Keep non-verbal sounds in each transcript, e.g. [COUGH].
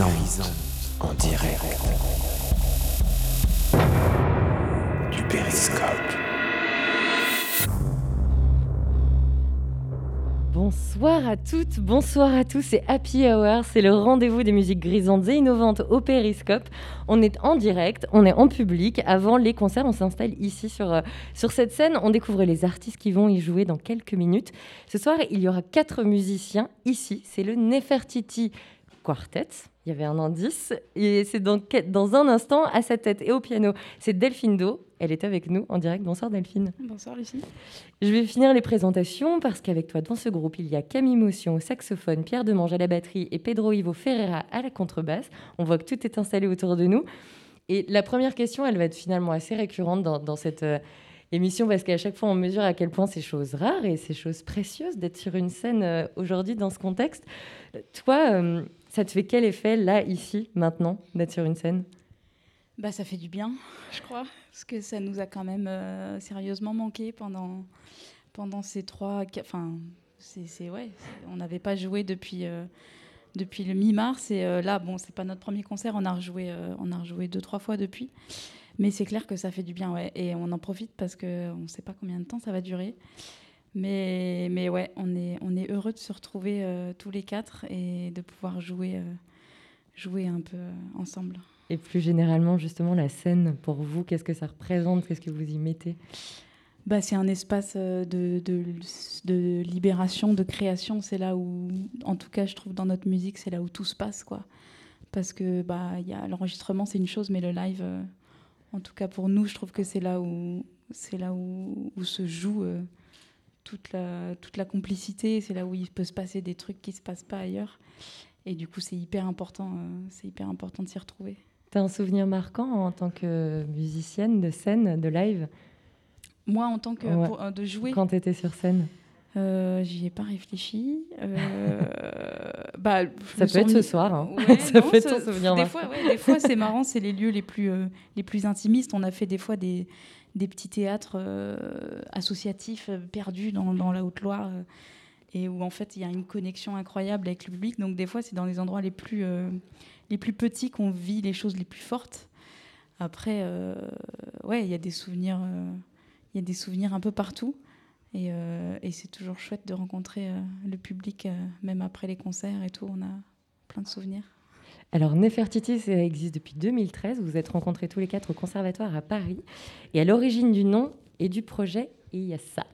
en direct du périscope. Bonsoir à toutes, bonsoir à tous, c'est Happy Hour, c'est le rendez-vous des musiques grisantes et innovantes au Périscope. On est en direct, on est en public. Avant les concerts, on s'installe ici sur, euh, sur cette scène. On découvre les artistes qui vont y jouer dans quelques minutes. Ce soir, il y aura quatre musiciens ici. C'est le Nefertiti Quartet. Il y avait un indice. Et c'est dans, dans un instant, à sa tête et au piano, c'est Delphine Do. Elle est avec nous en direct. Bonsoir Delphine. Bonsoir Lucie. Je vais finir les présentations parce qu'avec toi dans ce groupe, il y a Camille Motion au saxophone, Pierre Demange à la batterie et Pedro Ivo Ferreira à la contrebasse. On voit que tout est installé autour de nous. Et la première question, elle va être finalement assez récurrente dans, cette euh, émission parce qu'à chaque fois, on mesure à quel point c'est choses rares et c'est choses précieuses d'être sur une scène euh, aujourd'hui dans ce contexte. Toi, euh, ça te fait quel effet là, ici, maintenant, d'être sur une scène? Bah, ça fait du bien, je crois, parce que ça nous a quand même euh, sérieusement manqué pendant, pendant ces trois. Enfin, c'est ouais, on n'avait pas joué depuis, euh, depuis le mi-mars et euh, là, bon, c'est pas notre premier concert, on a rejoué, on a rejoué deux trois fois depuis, mais c'est clair que ça fait du bien, ouais, et on en profite parce que on sait pas combien de temps ça va durer. Mais, mais ouais, on est, on est heureux de se retrouver tous les quatre et de pouvoir jouer, jouer un peu ensemble. Et plus généralement, justement, la scène, pour vous, qu'est-ce que ça représente? Qu'est-ce que vous y mettez? Bah, C'est un espace euh, de, de, de, libération, de création. C'est là où, en tout cas, je trouve dans notre musique, c'est là où tout se passe. quoi. Parce que bah, y a, l'enregistrement, c'est une chose, mais le live, euh, en tout cas pour nous, je trouve que c'est là où, c'est là où, où se joue euh, toute, la, toute la complicité. C'est là où il peut se passer des trucs qui ne se passent pas ailleurs. Et du coup, c'est hyper important, c'est hyper important de s'y retrouver. Tu as un souvenir marquant en tant que musicienne de scène, de live? Moi, en tant que euh, de jouer Quand tu étais sur scène? Euh, J'y ai pas réfléchi. Euh, [LAUGHS] bah, ça [LAUGHS] peut être ce soir. Hein. ça peut être ton souvenir des fois, des fois, c'est marrant, c'est les lieux les plus, les plus intimistes. On a fait des fois des, des petits théâtres associatifs perdus dans, la Haute-Loire et où en fait il y a une connexion incroyable avec le public. Donc des fois, c'est dans les endroits les plus les plus petits qu'on vit les choses les plus fortes. Après, euh, ouais, il y a des souvenirs, euh, il y a des souvenirs un peu partout. Et, euh, et c'est toujours chouette de rencontrer le public, même après les concerts et tout. On a plein de souvenirs. Alors, Nefertiti, existe depuis 2013. Vous êtes rencontrés tous les quatre au Conservatoire à Paris. Et à l'origine du nom et du projet, il y a ça.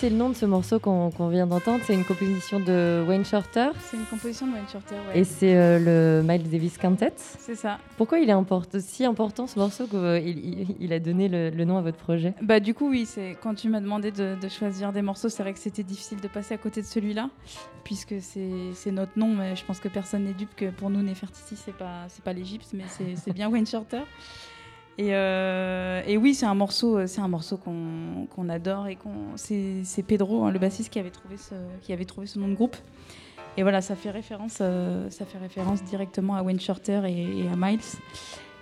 C'est le nom de ce morceau qu'on vient d'entendre. C'est une composition de Wayne Shorter. C'est une composition de Wayne Shorter, ouais. Et c'est euh, le Miles Davis Quintet. C'est ça. Pourquoi il est si important ce morceau qu'il euh, il, a donné le, nom à votre projet? Bah du coup oui, c'est quand tu m'as demandé de, choisir des morceaux, c'est vrai que c'était difficile de passer à côté de celui-là, puisque c'est notre nom. Mais je pense que personne n'est dupe que pour nous Nefertiti c'est pas pas l'Égypte, mais c'est bien [LAUGHS] Wayne Shorter. Euh, et, oui, c'est un morceau, euh, c'est un morceau qu'on adore et qu'on. C'est Pedro, hein, le bassiste, qui avait trouvé ce, qui avait trouvé ce nom de groupe. Et voilà, ça fait référence, euh, ça fait référence directement à Wayne Shorter et, à Miles.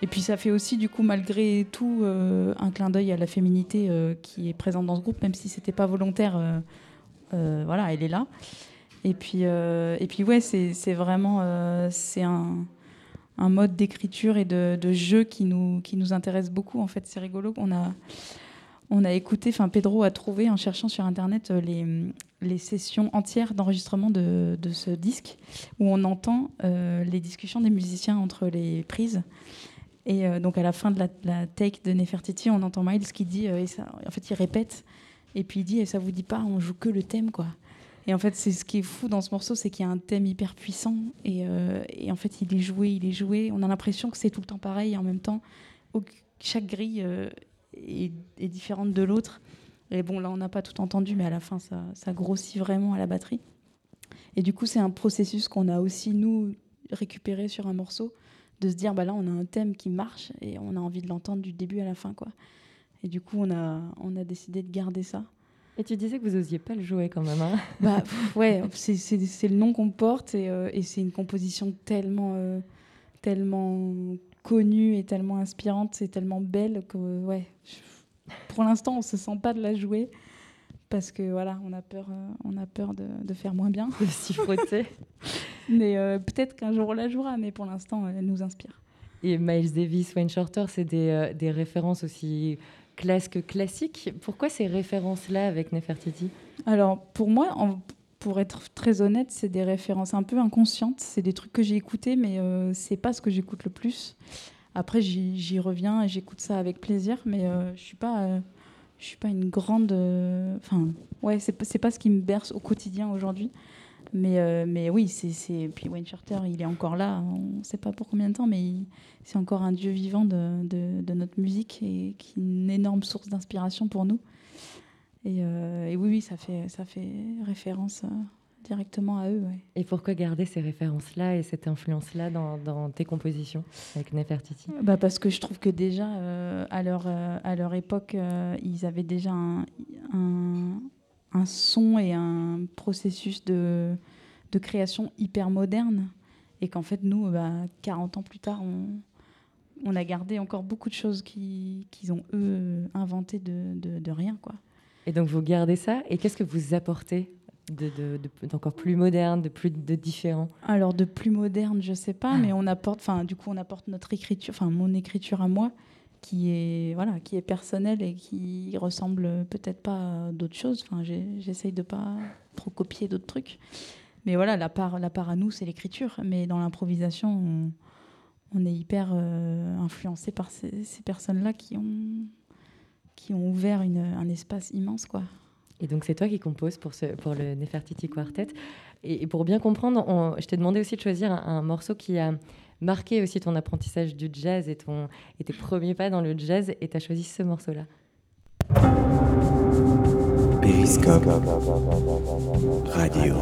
Et puis ça fait aussi, du coup, malgré tout, un clin d'œil à la féminité qui est présente dans ce groupe, même si c'était pas volontaire. voilà, elle est là. Et puis, et puis ouais, c'est vraiment, c'est un un mode d'écriture et de, jeu qui nous, qui nous intéresse beaucoup. En fait, c'est rigolo. On a, on a écouté, enfin, Pedro a trouvé en cherchant sur Internet euh, les, les sessions entières d'enregistrement de, de, ce disque où on entend euh, les discussions des musiciens entre les prises. Et euh, donc, à la fin de la, take de Nefertiti, on entend Miles qui dit, en fait, il répète, et puis il dit, et ça vous dit pas, on joue que le thème, quoi. Et en fait, c'est ce qui est fou dans ce morceau, c'est qu'il y a un thème hyper puissant et, euh, et, en fait, il est joué, il est joué. On a l'impression que c'est tout le temps pareil et en même temps, chaque grille euh, est, différente de l'autre. Et bon, là, on n'a pas tout entendu, mais à la fin, ça, grossit vraiment à la batterie. Et du coup, c'est un processus qu'on a aussi, nous, récupéré sur un morceau, de se dire, bah là, on a un thème qui marche et on a envie de l'entendre du début à la fin, quoi. Et du coup, on a décidé de garder ça. Et tu disais que vous osiez pas le jouer quand même. Hein [LAUGHS] bah ouais, c'est le nom qu'on porte et, euh, et c'est une composition tellement, euh, tellement connue et tellement inspirante, c'est tellement belle que ouais. Pour l'instant, on se sent pas de la jouer parce que voilà, on a peur, euh, on a peur de, de, faire moins bien, de s'y frotter. [LAUGHS] mais peut-être qu'un jour on la jouera, mais pour l'instant, elle nous inspire. Et Miles Davis, Wayne Shorter, c'est des, des références aussi classe classique. Pourquoi ces références-là avec Nefertiti? Alors, pour moi, pour être très honnête, c'est des références un peu inconscientes. C'est des trucs que j'ai écoutés, mais euh, c'est pas ce que j'écoute le plus. Après, j'y reviens et j'écoute ça avec plaisir, mais euh, je suis pas, euh, je suis pas une grande. Enfin, ouais, c'est pas ce qui me berce au quotidien aujourd'hui. Mais, euh, mais oui, c'est. Puis Wayne Shorter, il est encore là, on ne sait pas pour combien de temps, mais c'est encore un dieu vivant de, de, notre musique et qui est une énorme source d'inspiration pour nous. Et, euh, et, oui, oui, ça fait, ça fait référence euh, directement à eux. Et pourquoi garder ces références-là et cette influence-là dans, dans, tes compositions avec Nefertiti bah Parce que je trouve que déjà, à, leur, à leur époque, ils avaient déjà un, un un son et un processus de, de création hyper moderne. Et qu'en fait, nous, bah, 40 ans plus tard, on, on a gardé encore beaucoup de choses qu'ils ont, eux, inventées de, de, rien. Quoi. Et donc, vous gardez ça. Et qu'est-ce que vous apportez d'encore plus moderne, de plus de différent? Alors, de plus moderne, je sais pas, mais on apporte, enfin, du coup, on apporte notre écriture, enfin, mon écriture à moi, qui est voilà qui est personnel et qui ressemble peut-être pas à d'autres choses. Enfin, j'essaye de pas trop copier d'autres trucs. Mais voilà, la part la part à nous, c'est l'écriture. Mais dans l'improvisation, on, est hyper euh, influencé par ces, ces personnes-là qui ont qui ont ouvert une, un espace immense, quoi. Et donc c'est toi qui composes pour, ce, pour le Nefertiti Quartet. Et, pour bien comprendre, je t'ai demandé aussi de choisir un morceau qui a marqué aussi ton apprentissage du jazz et, ton, et tes premiers pas dans le jazz et tu as choisi ce morceau-là. Périscope Radio.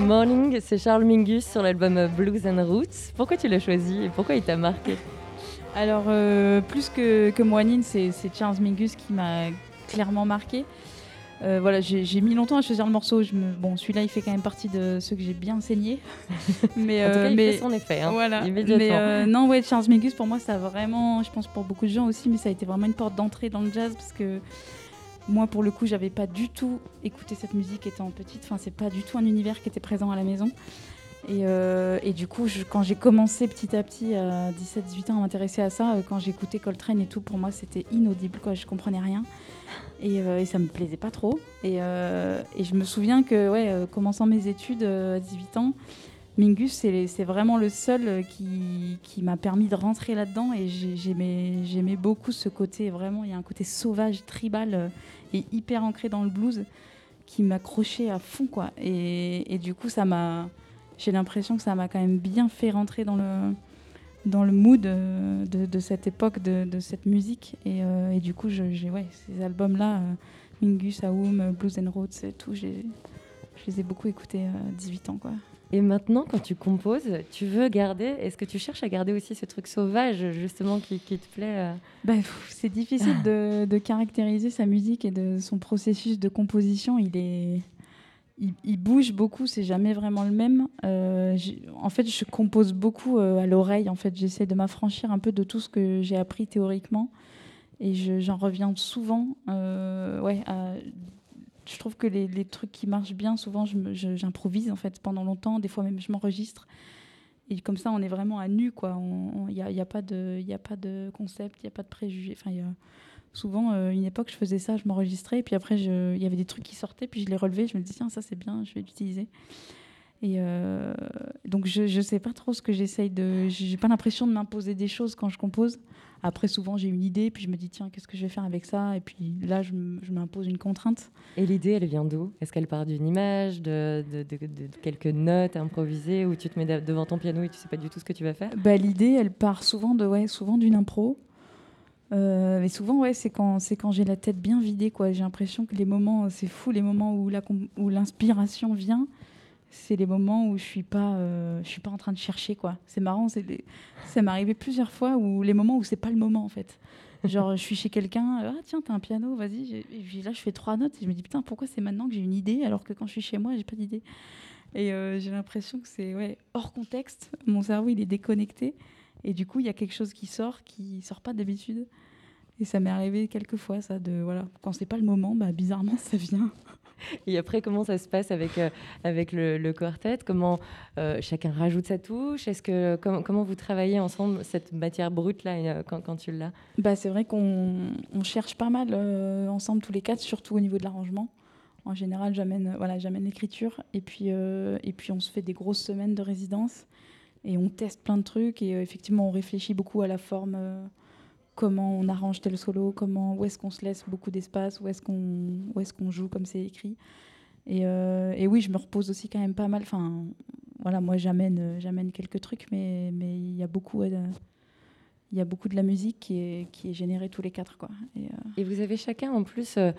Morning, c'est Charles Mingus sur l'album Blues and Roots. Pourquoi tu l'as choisi et pourquoi il t'a marqué Alors, euh, plus que, que Moanine, c'est Charles Mingus qui m'a clairement marqué. Euh, voilà, j'ai mis longtemps à choisir le morceau. Je me... Bon, celui-là, il fait quand même partie de ceux que j'ai bien enseigné. [LAUGHS] mais, en tout cas, il mais... fait son effet. Hein, voilà. Mais non, ouais, Charles Mingus, pour moi, ça a vraiment, je pense pour beaucoup de gens aussi, mais ça a été vraiment une porte d'entrée dans le jazz parce que moi, pour le coup, j'avais pas du tout écouté cette musique étant petite. Enfin, c'est pas du tout un univers qui était présent à la maison. Et, euh, du coup, quand j'ai commencé petit à petit à 17-18 ans à m'intéresser à ça, euh, quand j'écoutais Coltrane et tout, pour moi, c'était inaudible. Quoi. Je comprenais rien. Et, euh, et, ça me plaisait pas trop. Et, et je me souviens que, ouais, commençant mes études à 18 ans, Mingus, c'est vraiment le seul qui, qui m'a permis de rentrer là-dedans. Et j'aimais beaucoup ce côté, vraiment, il y a un côté sauvage, tribal et hyper ancré dans le blues qui m'accrochait à fond quoi et, du coup ça m'a j'ai l'impression que ça m'a quand même bien fait rentrer dans le mood de, de, cette époque de, cette musique et, euh, du coup j'ai ces albums là euh, Mingus Aoum Blues and Roads et tout je les ai beaucoup écoutés à 18 ans quoi et maintenant, quand tu composes, tu veux garder, est-ce que tu cherches à garder aussi ce truc sauvage, justement, qui, te plaît euh bah, C'est difficile de, de, caractériser sa musique et de son processus de composition. Il est. Il, bouge beaucoup, c'est jamais vraiment le même. Euh, en fait, je compose beaucoup euh, à l'oreille. En fait, j'essaie de m'affranchir un peu de tout ce que j'ai appris théoriquement, et j'en reviens souvent, ouais, à je trouve que les, trucs qui marchent bien, souvent, j'improvise en fait pendant longtemps. Des fois même, je m'enregistre. Et comme ça, on est vraiment à nu, quoi. Il n'y a, y a, pas de, concept, il n'y a pas de préjugés. Enfin, y a, souvent, euh, une époque, je faisais ça, je m'enregistrais, et puis après, il y avait des trucs qui sortaient, puis je les relevais, je me disais, tiens, ça c'est bien, je vais l'utiliser. Et euh, donc, je ne sais pas trop ce que j'essaye de. J'ai pas l'impression de m'imposer des choses quand je compose. Après, souvent, j'ai une idée, puis je me dis, tiens, qu'est-ce que je vais faire avec ça? Et puis là, je m'impose une contrainte. Et l'idée, elle vient d'où? Est-ce qu'elle part d'une image, de, de, quelques notes improvisées, ou tu te mets devant ton piano et tu sais pas du tout ce que tu vas faire? Bah, L'idée, elle part souvent de ouais, souvent d'une impro. Euh, mais souvent, ouais, c'est quand, quand j'ai la tête bien vidée. quoi. J'ai l'impression que les moments, c'est fou, les moments où l'inspiration vient c'est les moments où je suis pas euh, je suis pas en train de chercher quoi. C'est marrant c'est ça m'est arrivé plusieurs fois où les moments où c'est pas le moment en fait. Genre je suis chez quelqu'un ah tiens t'as un piano vas-y là je fais trois notes et je me dis putain pourquoi c'est maintenant que j'ai une idée alors que quand je suis chez moi j'ai pas d'idée? Et euh, j'ai l'impression que c'est ouais hors contexte. Mon cerveau il est déconnecté et du coup il y a quelque chose qui sort qui sort pas d'habitude. Et ça m'est arrivé quelques fois ça de voilà quand c'est pas le moment bah bizarrement [LAUGHS] ça vient [LAUGHS] Et après, comment ça se passe avec, euh, avec le, quartet? Comment euh, chacun rajoute sa touche? Est-ce que comment, comment, vous travaillez ensemble cette matière brute là euh, quand, quand tu l'as? Bah, c'est vrai qu'on on cherche pas mal ensemble tous les quatre, surtout au niveau de l'arrangement. En général, j'amène voilà, l'écriture et puis et puis on se fait des grosses semaines de résidence et on teste plein de trucs et effectivement on réfléchit beaucoup à la forme comment on arrange tel solo, comment, où est-ce qu'on se laisse beaucoup d'espace, où est-ce qu'on est qu'on joue comme c'est écrit. Et, euh, et, oui, je me repose aussi quand même pas mal. Enfin, voilà, moi j'amène j'amène quelques trucs, mais mais il y a beaucoup de, il y a beaucoup de la musique qui est, qui est générée tous les quatre. Quoi. Et, euh, vous avez chacun en plus euh,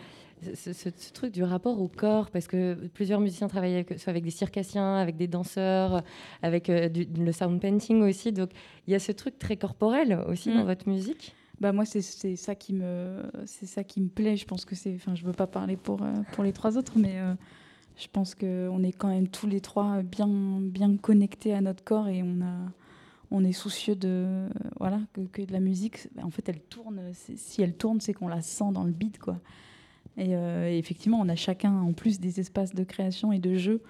ce, truc du rapport au corps, parce que plusieurs musiciens travaillent avec, soit avec des circassiens, avec des danseurs, avec le sound painting aussi. Donc il y a ce truc très corporel aussi dans mm. votre musique? Bah moi c'est ça qui me c'est ça qui me plaît. Je pense que c'est enfin je veux pas parler pour euh, pour les trois autres mais euh, je pense que on est quand même tous les trois bien bien connectés à notre corps et on a on est soucieux de voilà que, de la musique. En fait elle tourne si elle tourne c'est qu'on la sent dans le beat quoi. Euh, et, effectivement on a chacun en plus des espaces de création et de jeu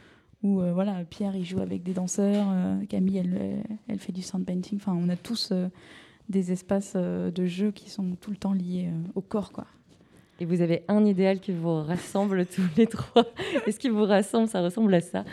où voilà Pierre il joue avec des danseurs Camille elle, elle fait du sound painting enfin on a tous des espaces euh, de jeu qui sont tout le temps liés euh, au corps. Quoi. Et vous avez un idéal qui vous rassemble tous les trois. [LAUGHS] Et ce qui vous rassemble, ça ressemble à ça.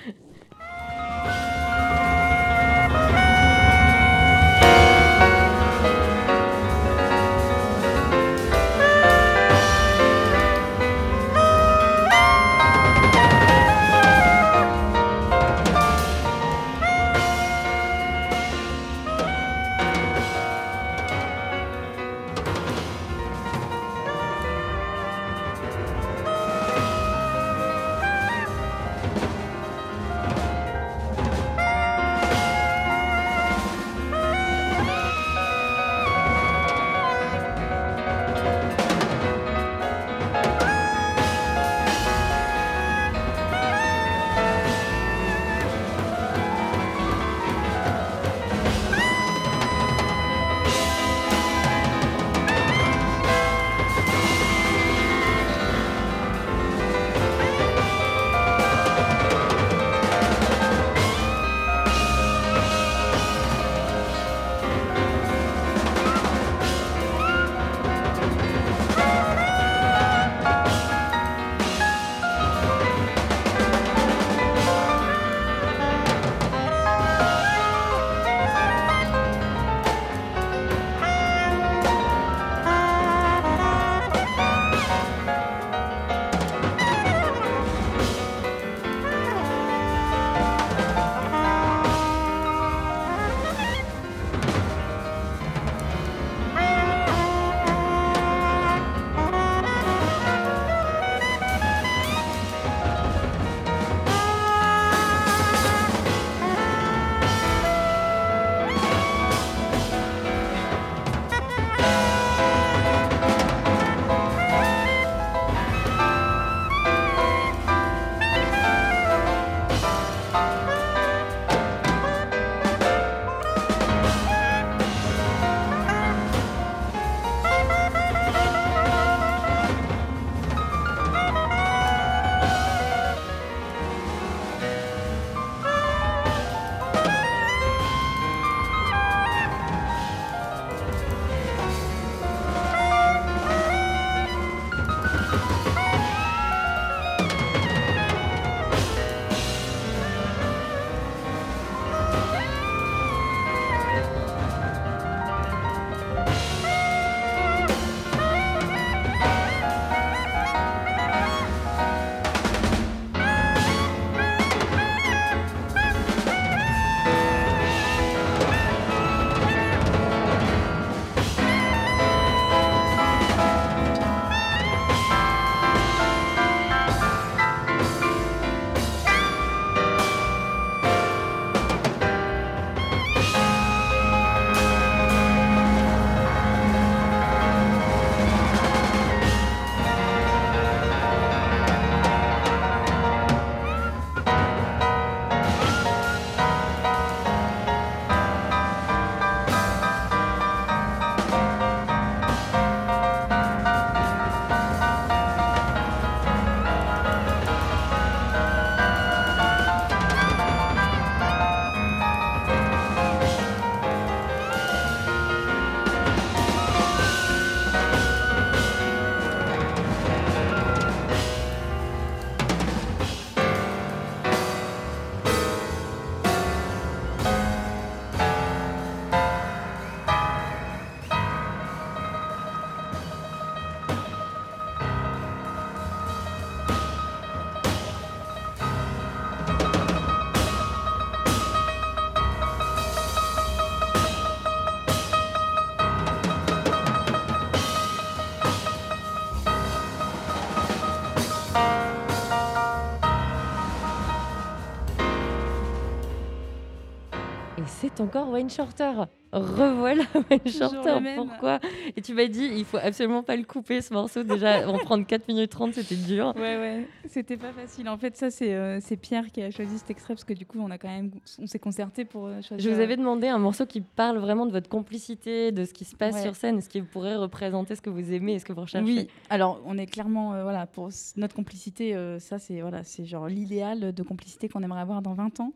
C'est encore Wayne Shorter. Revoilà [LAUGHS] Wayne Shorter. Pourquoi? Et tu m'as dit, il faut absolument pas le couper ce morceau. Déjà, en prendre 4 minutes 30, c'était dur. Ouais, ouais, c'était pas facile. En fait, ça, c'est euh, Pierre qui a choisi cet extrait parce que du coup, on a quand même, on s'est concerté pour euh, choisir. Je vous avais demandé un morceau qui parle vraiment de votre complicité, de ce qui se passe sur scène, ce qui pourrait représenter ce que vous aimez et ce que vous recherchez? Oui, alors on est clairement, euh, voilà, pour notre complicité, ça, c'est voilà, c'est genre l'idéal de complicité qu'on aimerait avoir dans 20 ans.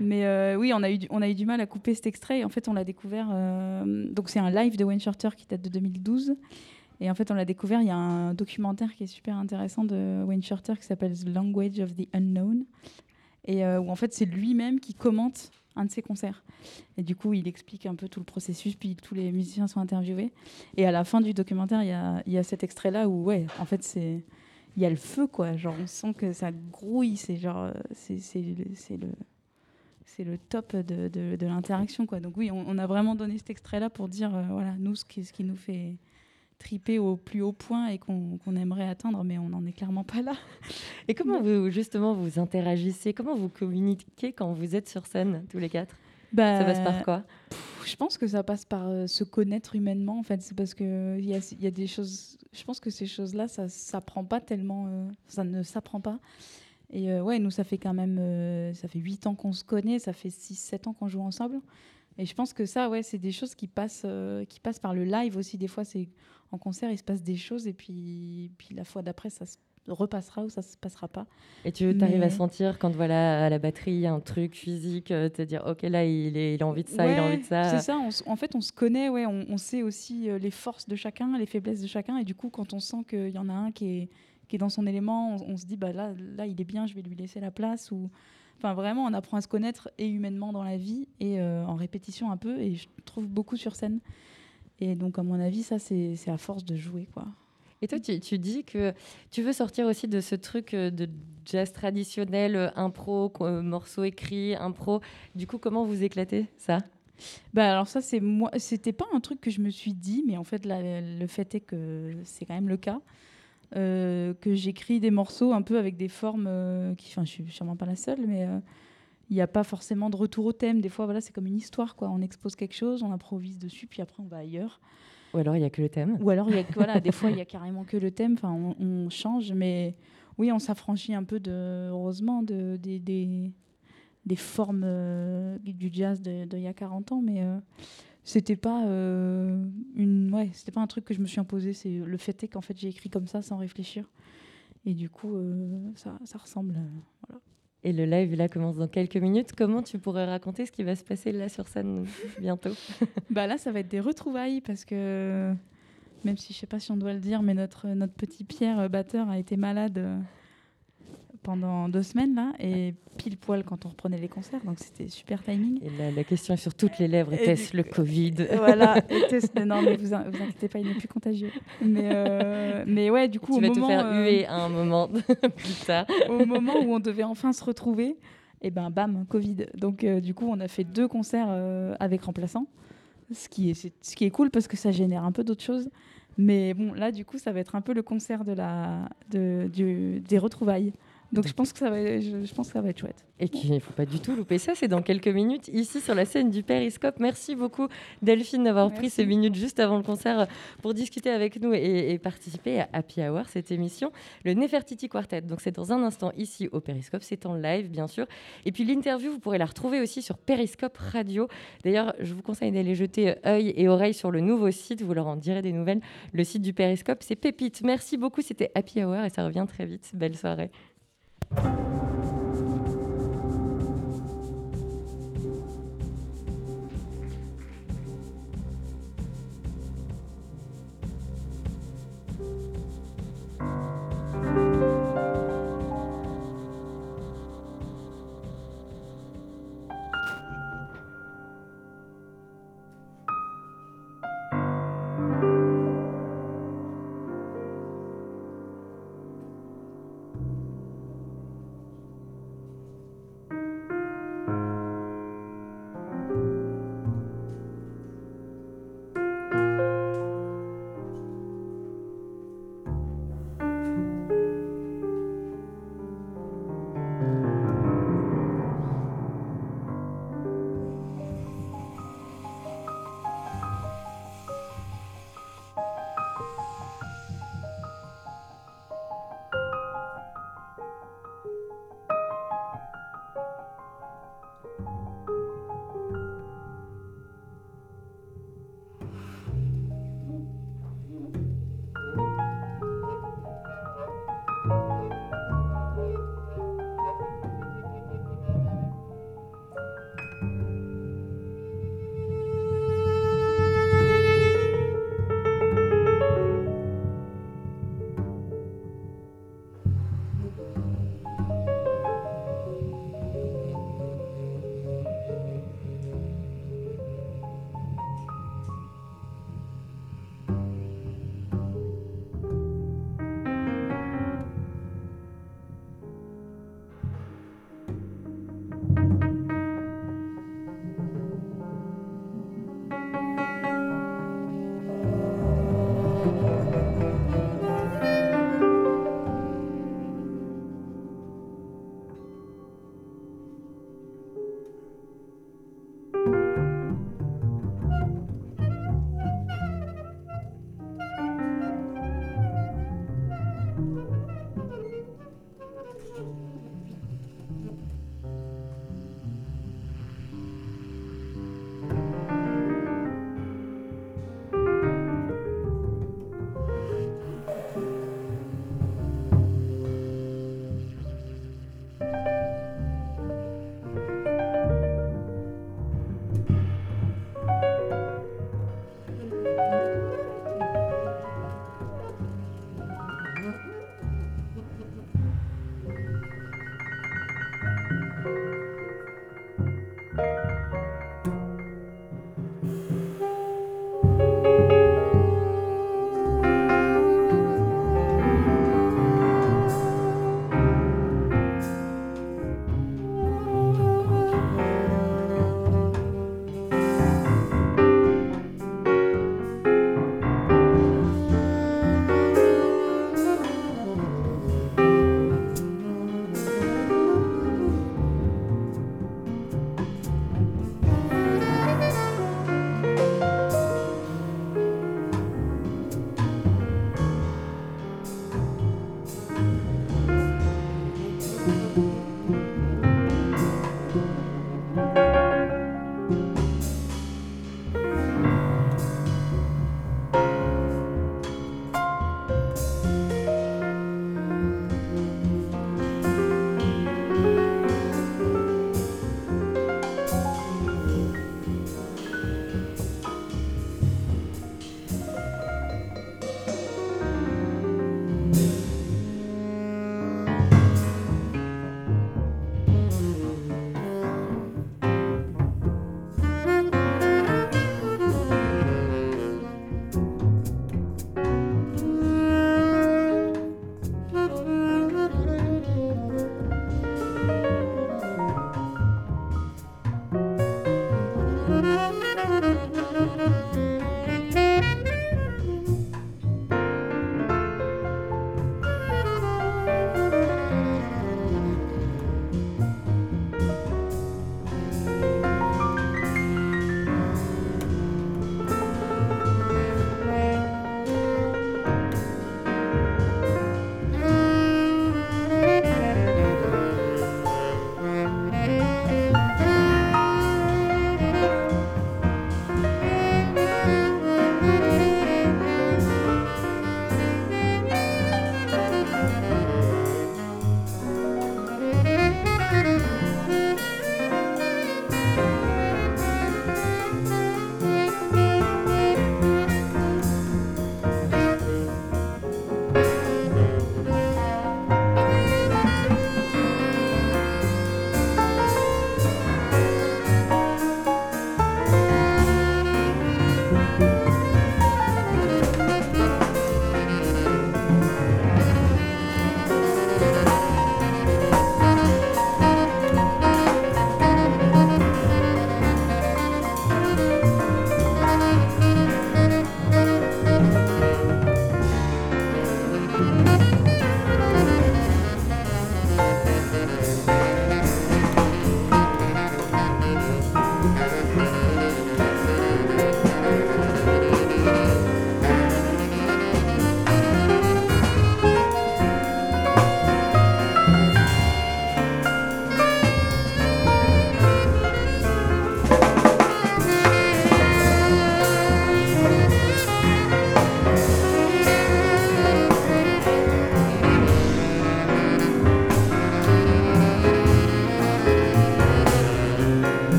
Mais euh, oui, on a, eu du, on a eu du mal à couper cet extrait. en fait, on l'a découvert. Euh, donc, c'est un live de Wayne Shorter qui date de 2012. Et en fait, on l'a découvert. Il y a un documentaire qui est super intéressant de Wayne Shorter qui s'appelle The Language of the Unknown. Et euh, où en fait, c'est lui-même qui commente un de ses concerts. Et du coup, il explique un peu tout le processus, puis tous les musiciens sont interviewés. Et à la fin du documentaire, il y a, y a cet extrait-là où, ouais, en fait, c'est. Il y a le feu, quoi. Genre, on sent que ça grouille. C'est genre. C'est le c'est le top de, de, l'interaction. Quoi. Donc oui, on, a vraiment donné cet extrait-là pour dire, euh, voilà, nous, ce qui, ce qui nous fait triper au plus haut point et qu'on aimerait atteindre, mais on n'en est clairement pas là. [LAUGHS] Et comment vous, justement, vous interagissez? Comment vous communiquez quand vous êtes sur scène, tous les quatre? Bah, Ça passe par quoi? Je pense que ça passe par euh, se connaître humainement, en fait. C'est parce qu'il y a, y a des choses... Je pense que ces choses-là, ça ne s'apprend pas tellement... Euh, ça ne s'apprend pas. Et euh, ouais, nous, ça fait quand même euh, ça fait 8 ans qu'on se connaît, ça fait 6-7 ans qu'on joue ensemble. Et je pense que ça, ouais, c'est des choses qui passent, euh, qui passent par le live aussi. Des fois, c'est en concert, il se passe des choses, et puis, puis la fois d'après, ça se repassera ou ça se passera pas. Et tu arrives à sentir quand voilà à la batterie il y a un truc physique, te dire ok là il, est, il a envie de ça, il a envie de ça. C'est ça. en fait, on se connaît, ouais, on, on, sait aussi les forces de chacun, les faiblesses de chacun, et du coup, quand on sent qu'il y en a un qui est qui est dans son élément, on, se dit bah là, là il est bien, je vais lui laisser la place. Ou enfin vraiment, on apprend à se connaître et humainement dans la vie et euh, en répétition un peu. Et je trouve beaucoup sur scène. Et donc à mon avis, ça c'est à force de jouer quoi. Et toi, tu, tu, dis que tu veux sortir aussi de ce truc euh, de jazz traditionnel, euh, impro, morceau écrit, impro. Du coup, comment vous éclatez ça? Bah alors ça c'est moi c'était pas un truc que je me suis dit mais en fait le fait est que c'est quand même le cas euh, que j'écris des morceaux un peu avec des formes euh, qui, enfin, je suis sûrement pas la seule, mais euh, il n'y a pas forcément de retour au thème. Des fois, voilà, c'est comme une histoire, quoi. On expose quelque chose, on improvise dessus, puis après on va ailleurs. Ou alors il y a que le thème. Ou alors il y a voilà, des fois il y a [LAUGHS] carrément que le thème. Enfin, on, change, mais oui, on s'affranchit un peu de, heureusement, de, des, des, des formes du jazz d'il de, y a 40 ans, mais c'était pas euh, une ouais c'était pas un truc que je me suis imposé c'est le fait est qu'en fait j'ai écrit comme ça sans réfléchir. Et du coup euh, ça, ça, ressemble euh, voilà. et le live là commence dans quelques minutes. Comment tu pourrais raconter ce qui va se passer là sur scène [LAUGHS] bientôt? [LAUGHS] Bah là ça va être des retrouvailles parce que même si je sais pas si on doit le dire mais notre notre petit Pierre batteur a été malade pendant deux semaines là, et pile poil quand on reprenait les concerts, donc c'était super timing. Et la, question est sur toutes les lèvres était-ce le Covid Voilà, non mais vous, vous inquiétez pas, il n'est plus contagieux. Mais, euh, mais ouais, du coup, tu au vas moment, te faire euh, huer à un moment [LAUGHS] plus tard. Au moment où on devait enfin se retrouver, et ben bam, Covid. Donc euh, du coup, on a fait deux concerts avec remplaçants, ce qui est, ce qui est cool parce que ça génère un peu d'autres choses. Mais bon, là, du coup, ça va être un peu le concert de la, de, du, des retrouvailles. Donc je pense que ça va, je, pense que ça va être chouette. Et qu'il ne faut pas du tout louper ça, c'est dans quelques minutes ici sur la scène du Périscope. Merci beaucoup Delphine d'avoir pris ces minutes juste avant le concert pour discuter avec nous et, participer à Happy Hour, cette émission, le Nefertiti Quartet. Donc c'est dans un instant ici au Périscope, c'est en live bien sûr. Et puis l'interview, vous pourrez la retrouver aussi sur Périscope Radio. D'ailleurs, je vous conseille d'aller jeter œil et oreille sur le nouveau site, vous leur en direz des nouvelles. Le site du Périscope, c'est Pépite. Merci beaucoup, c'était Happy Hour et ça revient très vite. Belle soirée. Thank you.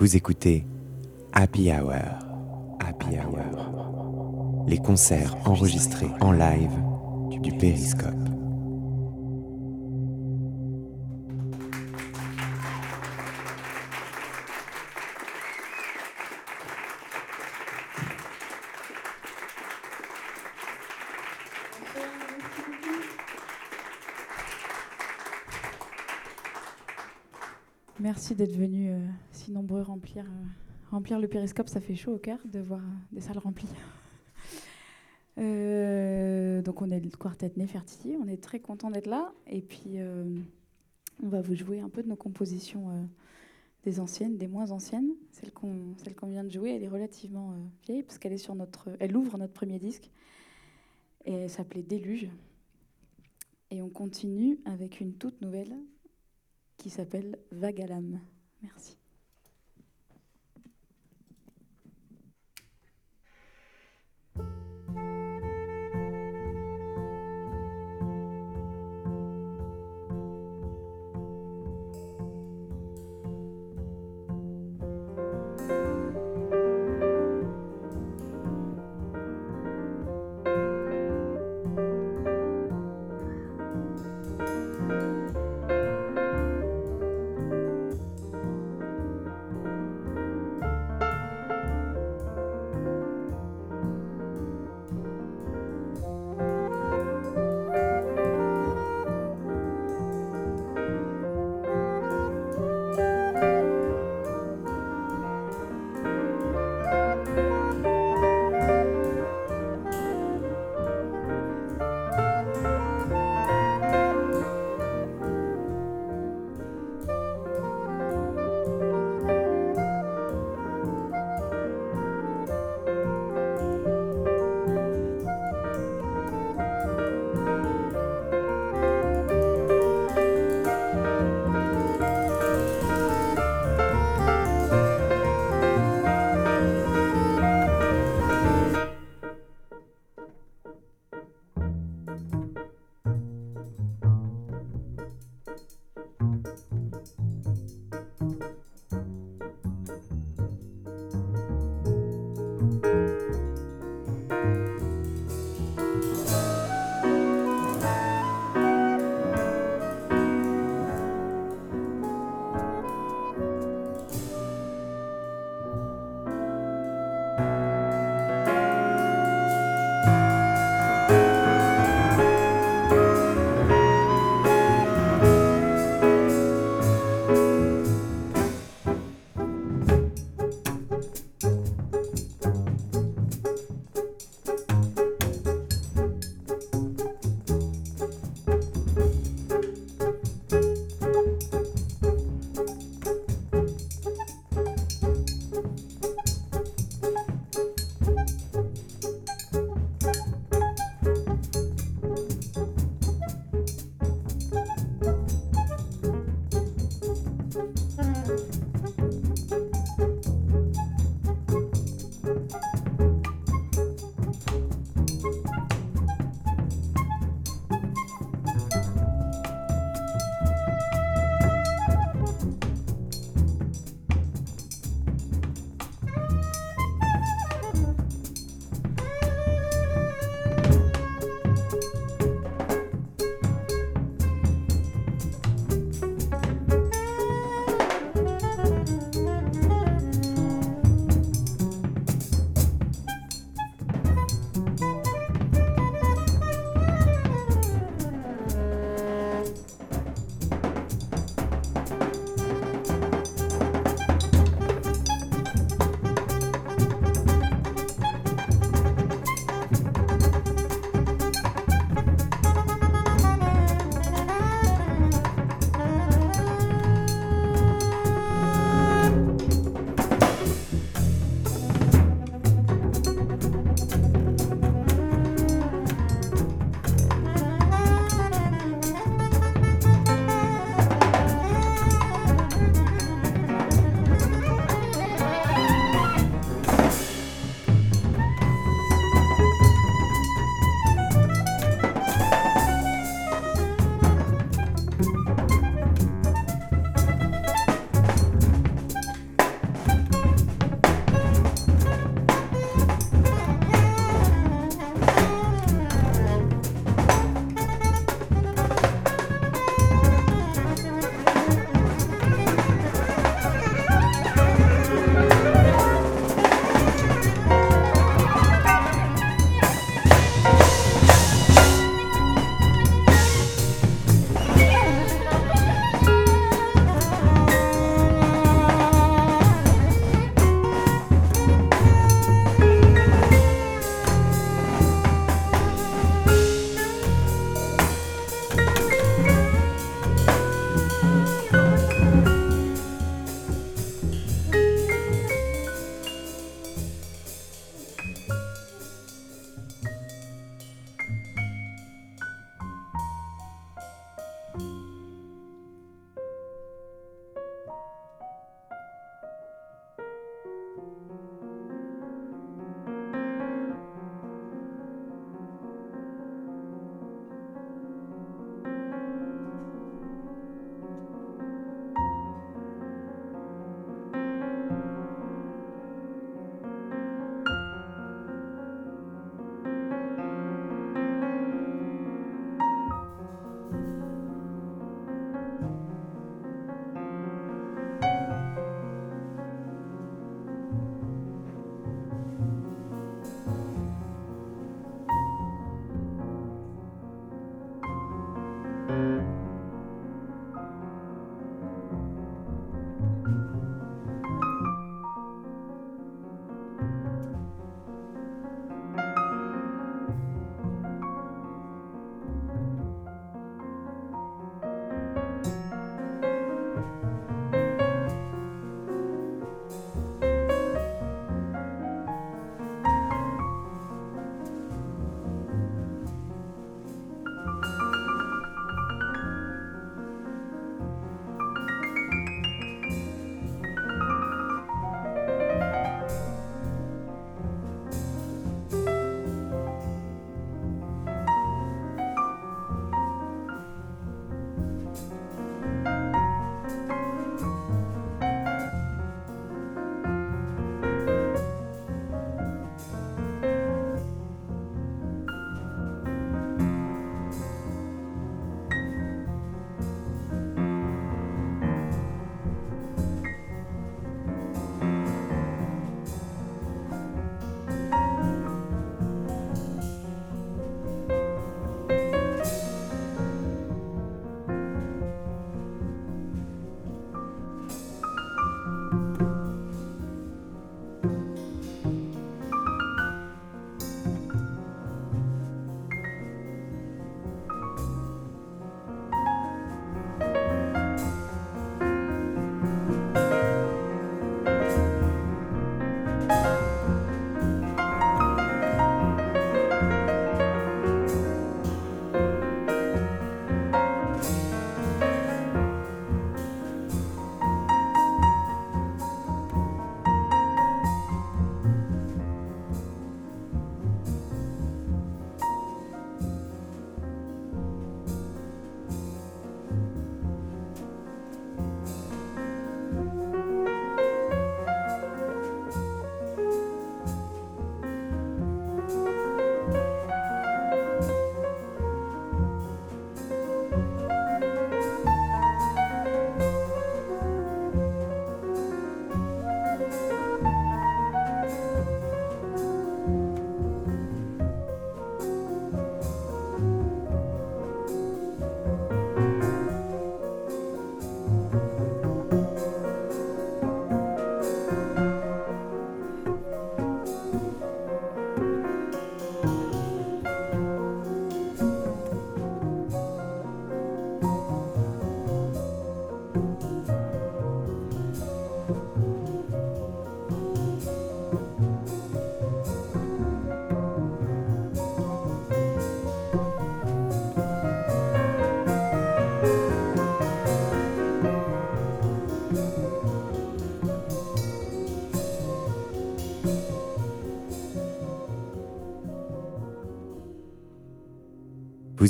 Vous écoutez Happy Hour. Happy Hour. Les concerts enregistrés en live du Périscope. Remplir, euh, remplir le périscope. Ça fait chaud au cœur de voir des salles remplies. [LAUGHS] Euh, donc on est le quartet Nefertiti, on est très content d'être là. Et puis on va vous jouer un peu de nos compositions des anciennes, des moins anciennes. Celle qu'on qu'on vient de jouer, elle est relativement vieille parce qu'elle est sur notre, elle ouvre notre premier disque et elle s'appelait Déluge. Et on continue avec une toute nouvelle qui s'appelle Vagalam. Merci.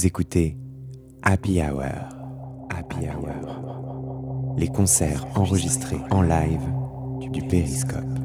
Écoutez Happy Hour. Happy Hour. Les concerts enregistrés en live du Périscope.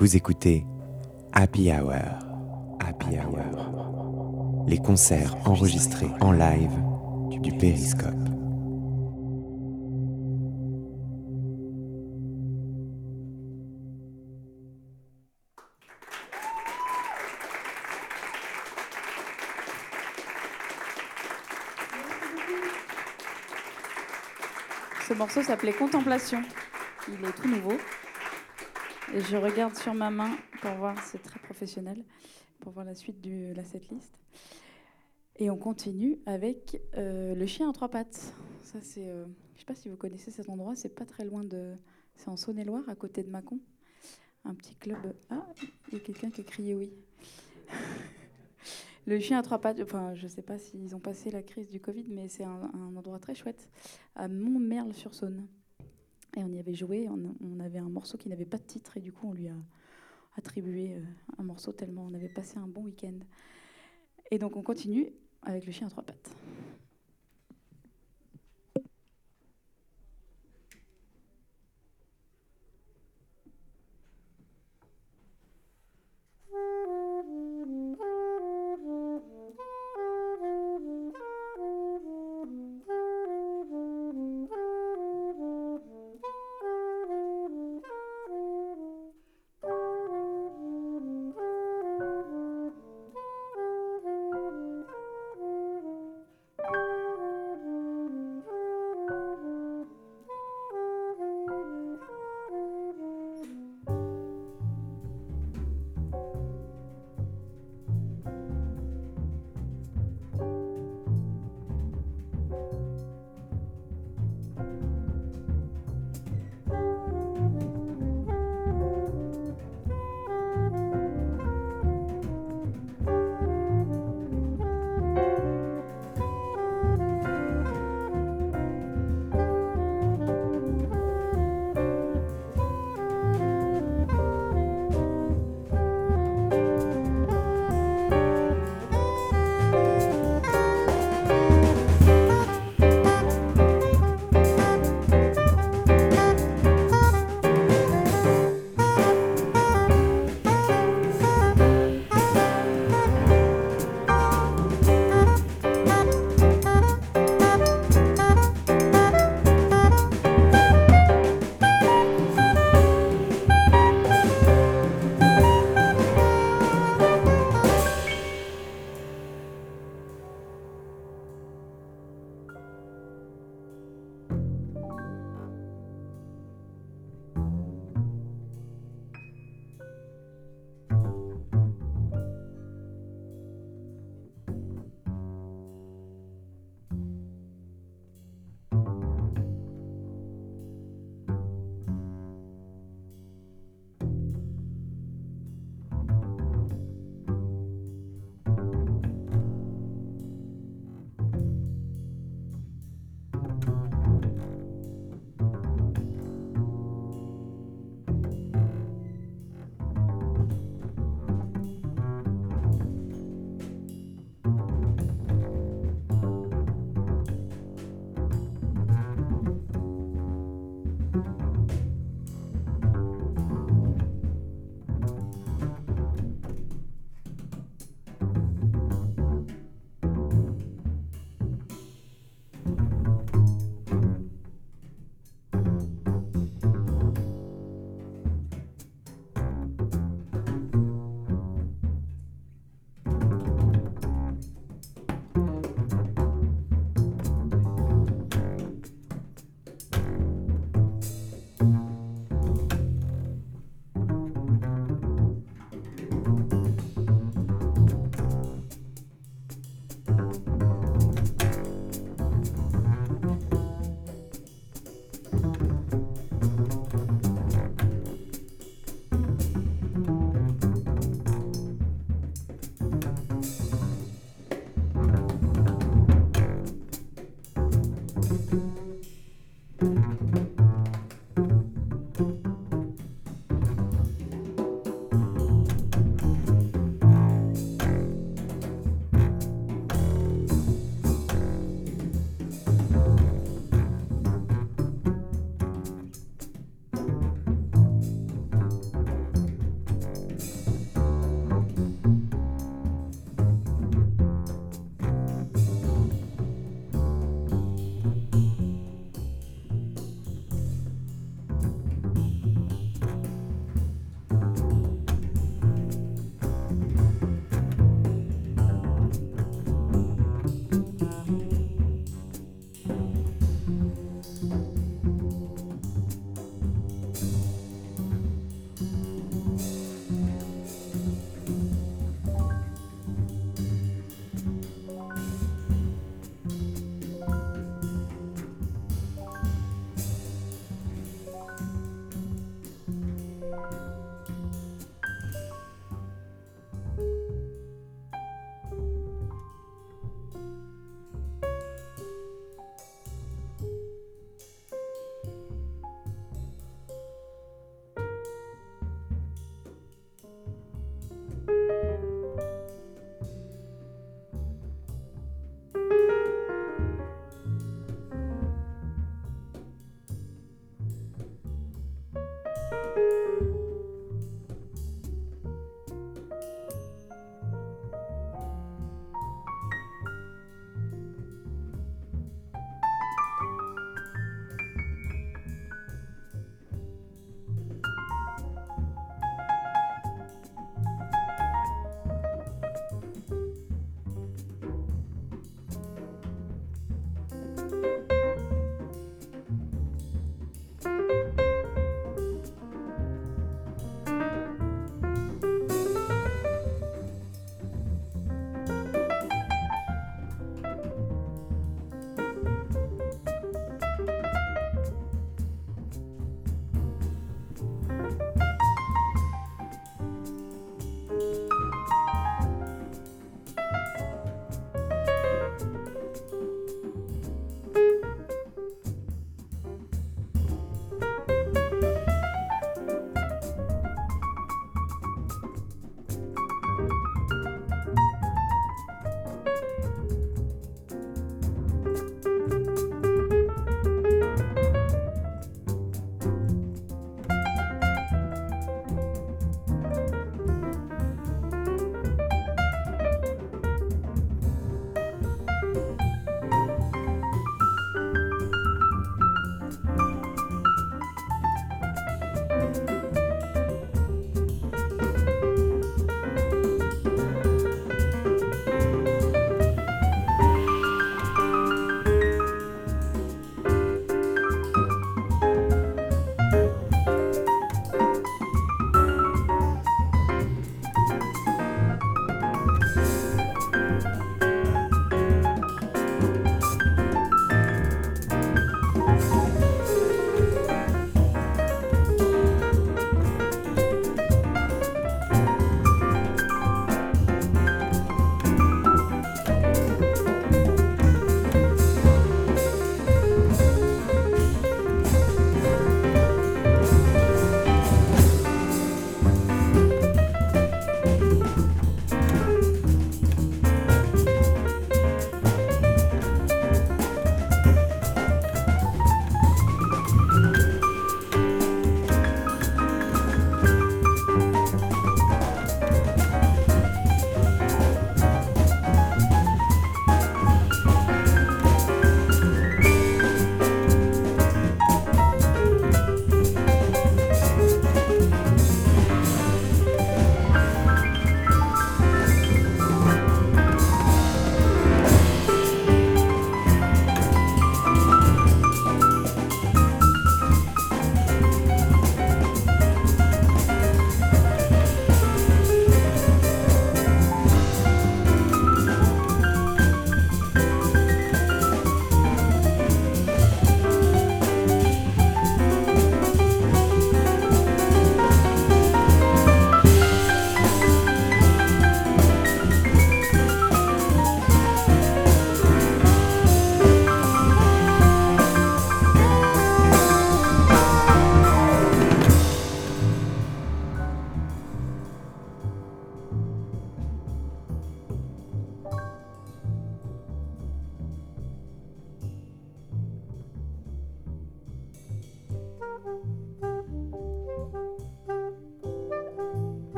Vous écoutez Happy Hour. Happy Hour. Les concerts enregistrés en live du Périscope. Ce morceau s'appelait Contemplation. Il est tout nouveau. Je regarde sur ma main pour voir, c'est très professionnel, pour voir la suite de la setlist. Et on continue avec euh, le chien à trois pattes. Ça, c'est, euh, je ne sais pas si vous connaissez cet endroit, c'est pas très loin de, c'est en Saône-et-Loire, à côté de Mâcon, un petit club. Ah, il y a quelqu'un qui a crié oui. [LAUGHS] le chien à trois pattes. Enfin, je ne sais pas s'ils ont passé la crise du Covid, mais c'est un, un endroit très chouette, à Montmerle-sur-Saône. Et on y avait joué, on, avait un morceau qui n'avait pas de titre, et du coup, on lui a attribué euh, un morceau tellement on avait passé un bon week-end. Et donc, on continue avec le chien à trois pattes.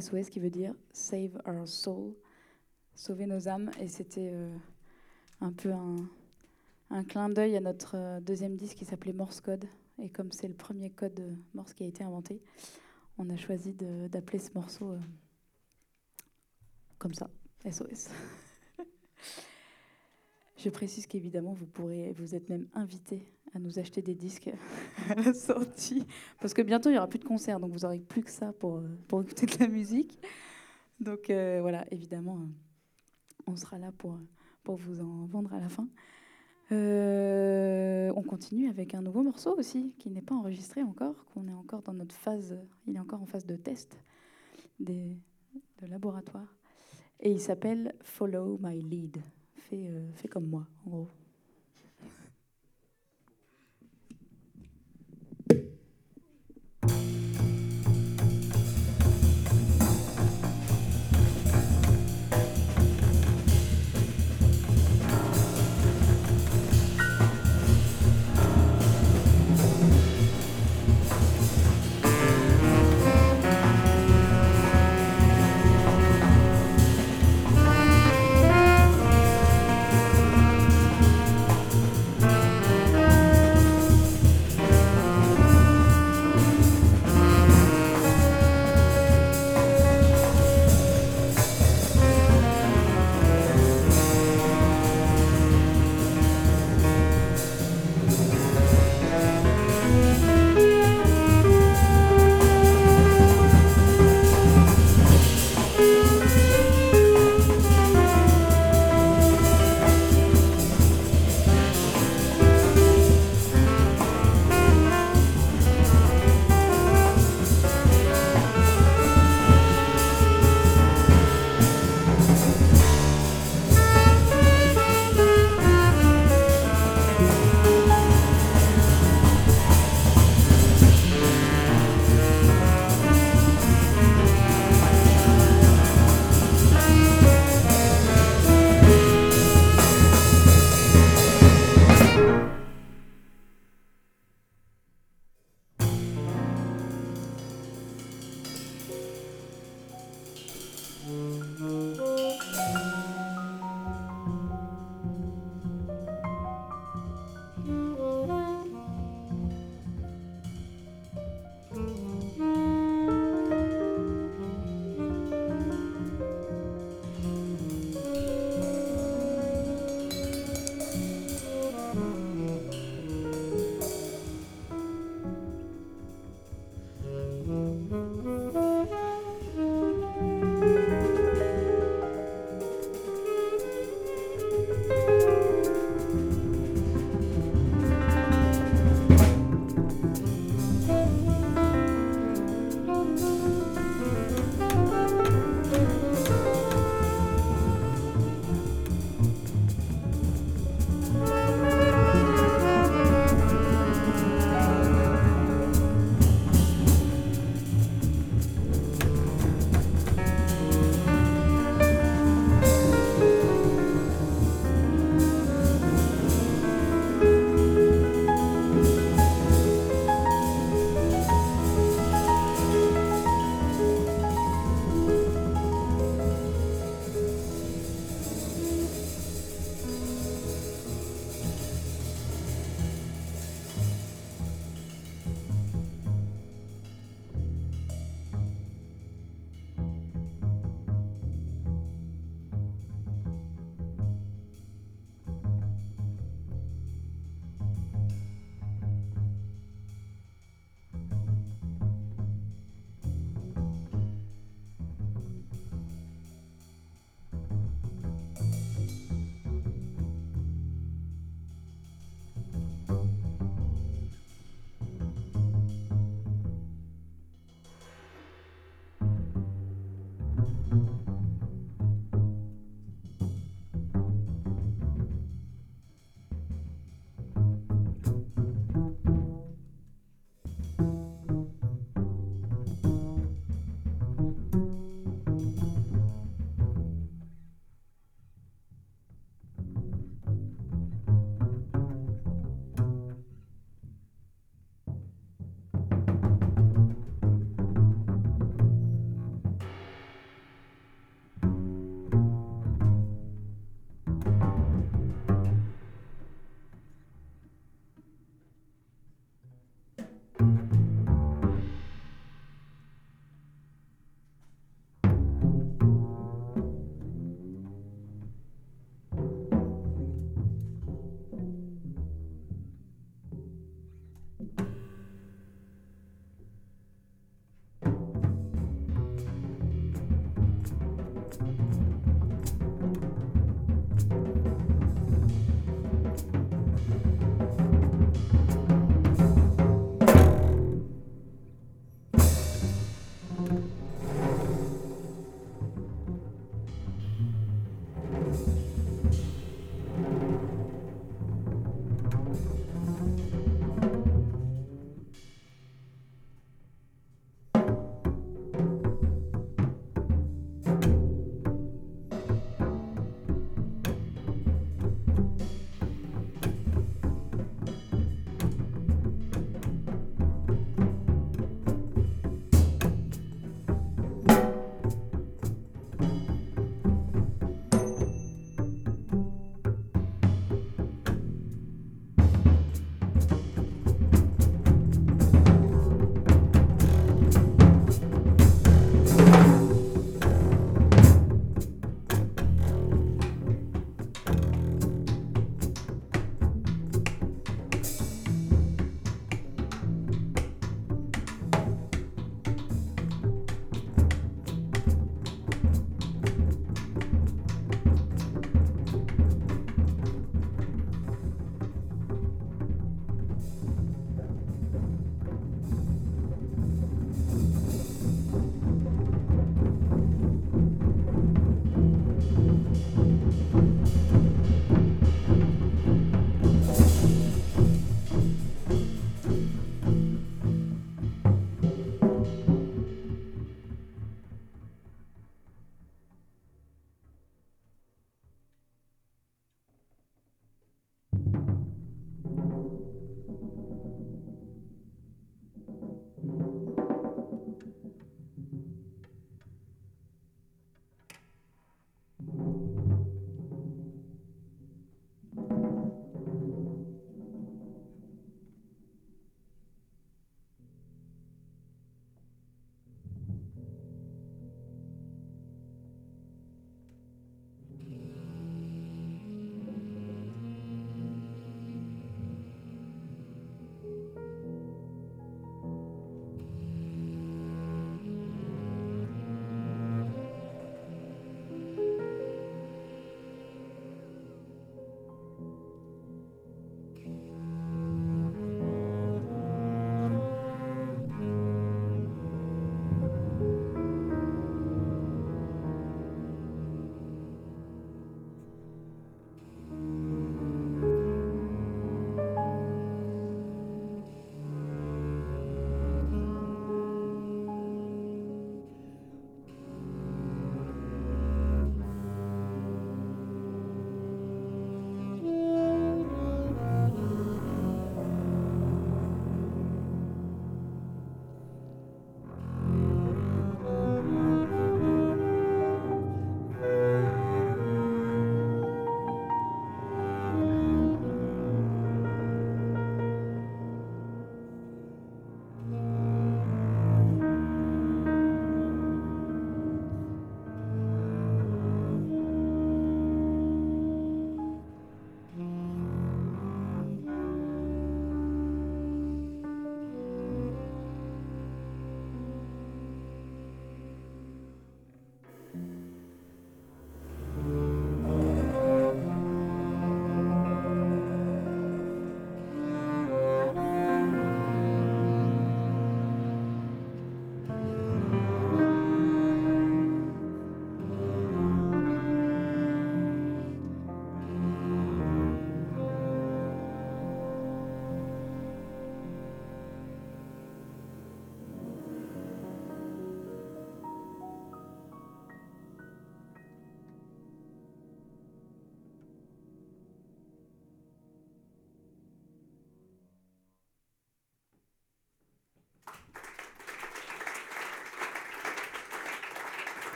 SOS qui veut dire Save Our Soul, sauver nos âmes. Et c'était euh, un peu un, clin d'œil à notre euh, deuxième disque qui s'appelait Morse Code. Et comme c'est le premier code Morse qui a été inventé, on a choisi d'appeler ce morceau euh, comme ça, SOS. [LAUGHS] Je précise qu'évidemment, vous pourrez, vous êtes même invité à nous acheter des disques [LAUGHS] à [LAUGHS] la sortie, parce que bientôt il n'y aura plus de concerts, donc vous n'aurez plus que ça pour, euh, pour écouter de la musique. Donc euh, voilà, évidemment, on sera là pour, pour vous en vendre à la fin. on continue avec un nouveau morceau aussi, qui n'est pas enregistré encore, qu'on est encore dans notre phase, il est encore en phase de test de laboratoire. Et il s'appelle Follow My Lead. Fais, euh, fais comme moi, en gros.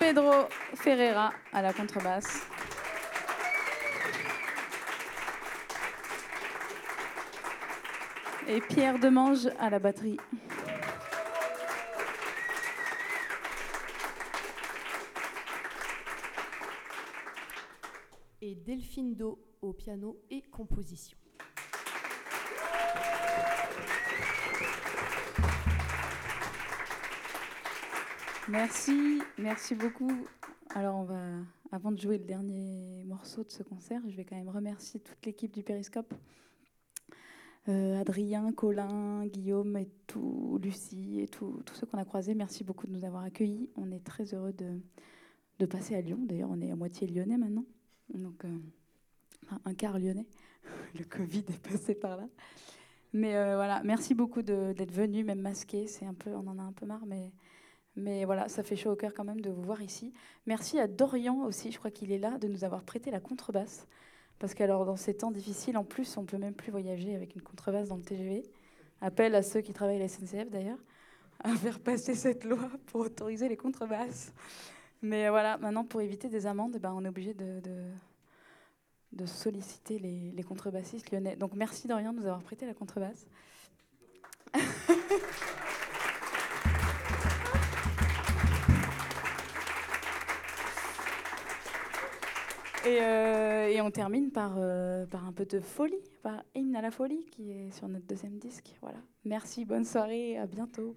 Pedro Ferreira à la contrebasse. Et Pierre Demange à la batterie. Et Delphine Do au piano et composition. Merci, merci beaucoup. Alors on va, avant de jouer le dernier morceau de ce concert, je vais quand même remercier toute l'équipe du Périscope Adrien, Colin, Guillaume et tout, Lucie et tous ceux qu'on a croisés. Merci beaucoup de nous avoir accueillis. On est très heureux de, de passer à Lyon. D'ailleurs, on est à moitié lyonnais maintenant. Donc, un quart lyonnais. [LAUGHS] Le Covid est passé par là. Mais voilà, merci beaucoup d'être venu, même masqué. C'est un peu, on en a un peu marre, mais mais voilà, ça fait chaud au cœur quand même de vous voir ici. Merci à Dorian aussi, je crois qu'il est là, de nous avoir prêté la contrebasse. Parce qu'alors, dans ces temps difficiles, en plus, on peut même plus voyager avec une contrebasse dans le TGV. Appel à ceux qui travaillent à la SNCF d'ailleurs, [LAUGHS] à faire passer cette loi pour autoriser les contrebasses. Mais voilà, maintenant, pour éviter des amendes, ben, on est obligé de, de, solliciter les, les contrebassistes lyonnais. Donc merci Dorian de nous avoir prêté la contrebasse. [LAUGHS] Euh, et, on termine par, euh, par un peu de folie, par Hymne à la folie, qui est sur notre deuxième disque. Voilà. Merci, bonne soirée, à bientôt.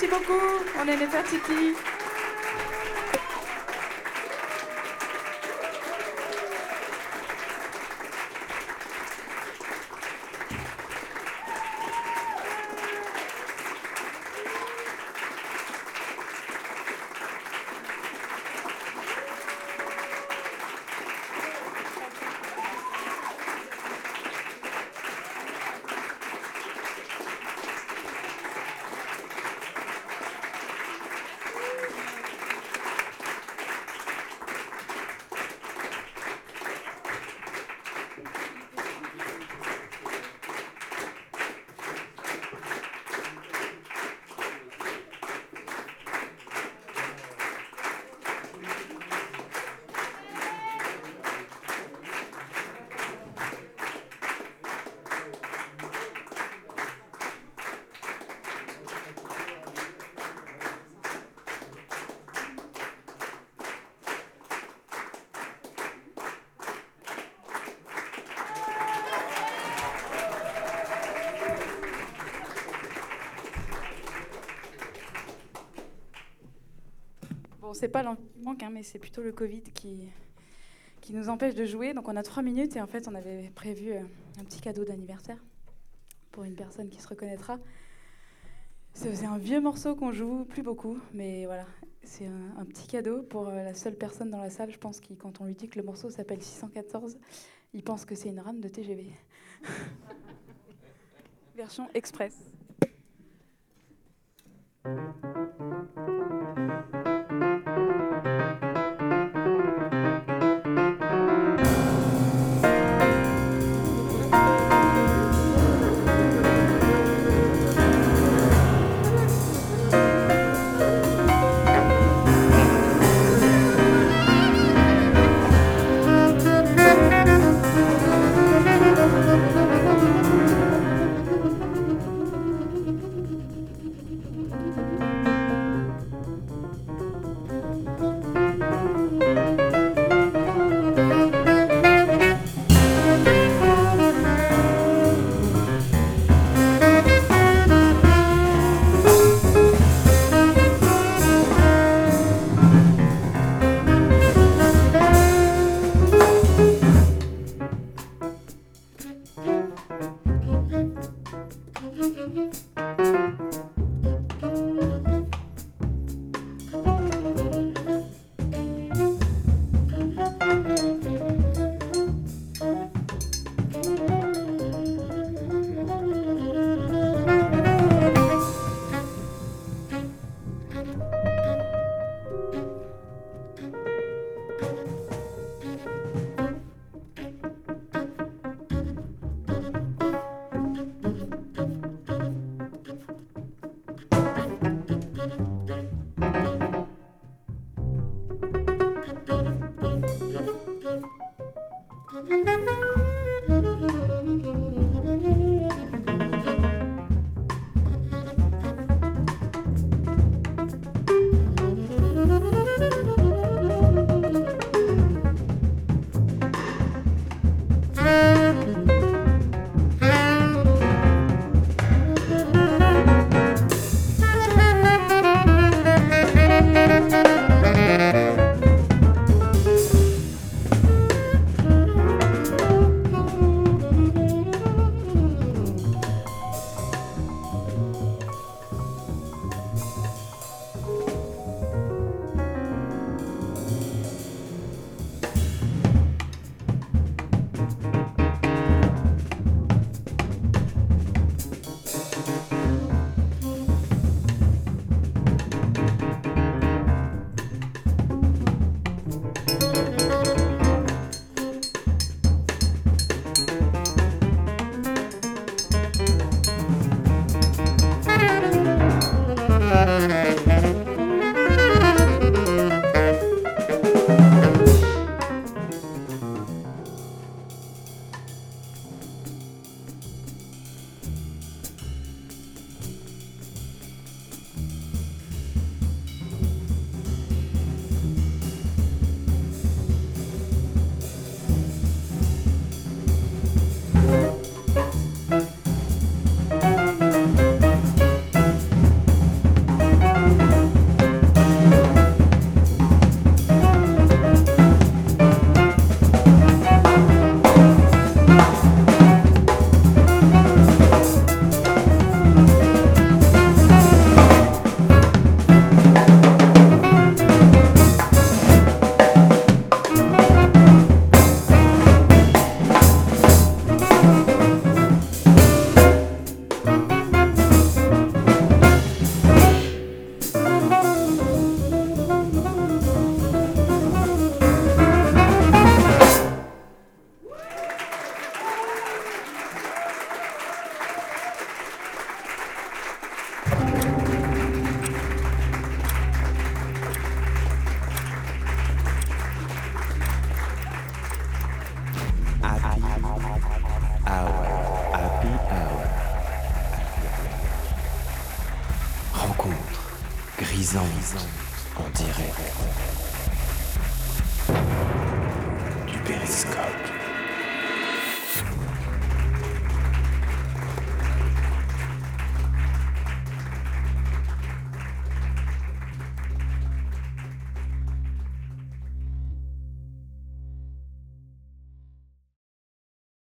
Merci beaucoup. On est Nefertiti. C'est pas l'environnement, hein, mais c'est plutôt le Covid qui, qui nous empêche de jouer. Donc on a trois minutes et en fait on avait prévu euh, un petit cadeau d'anniversaire pour une personne qui se reconnaîtra. C'est un vieux morceau qu'on joue plus beaucoup, mais voilà, c'est un, petit cadeau pour euh, la seule personne dans la salle, je pense, qui, quand on lui dit que le morceau s'appelle 614, il pense que c'est une rame de TGV. [LAUGHS] Version express.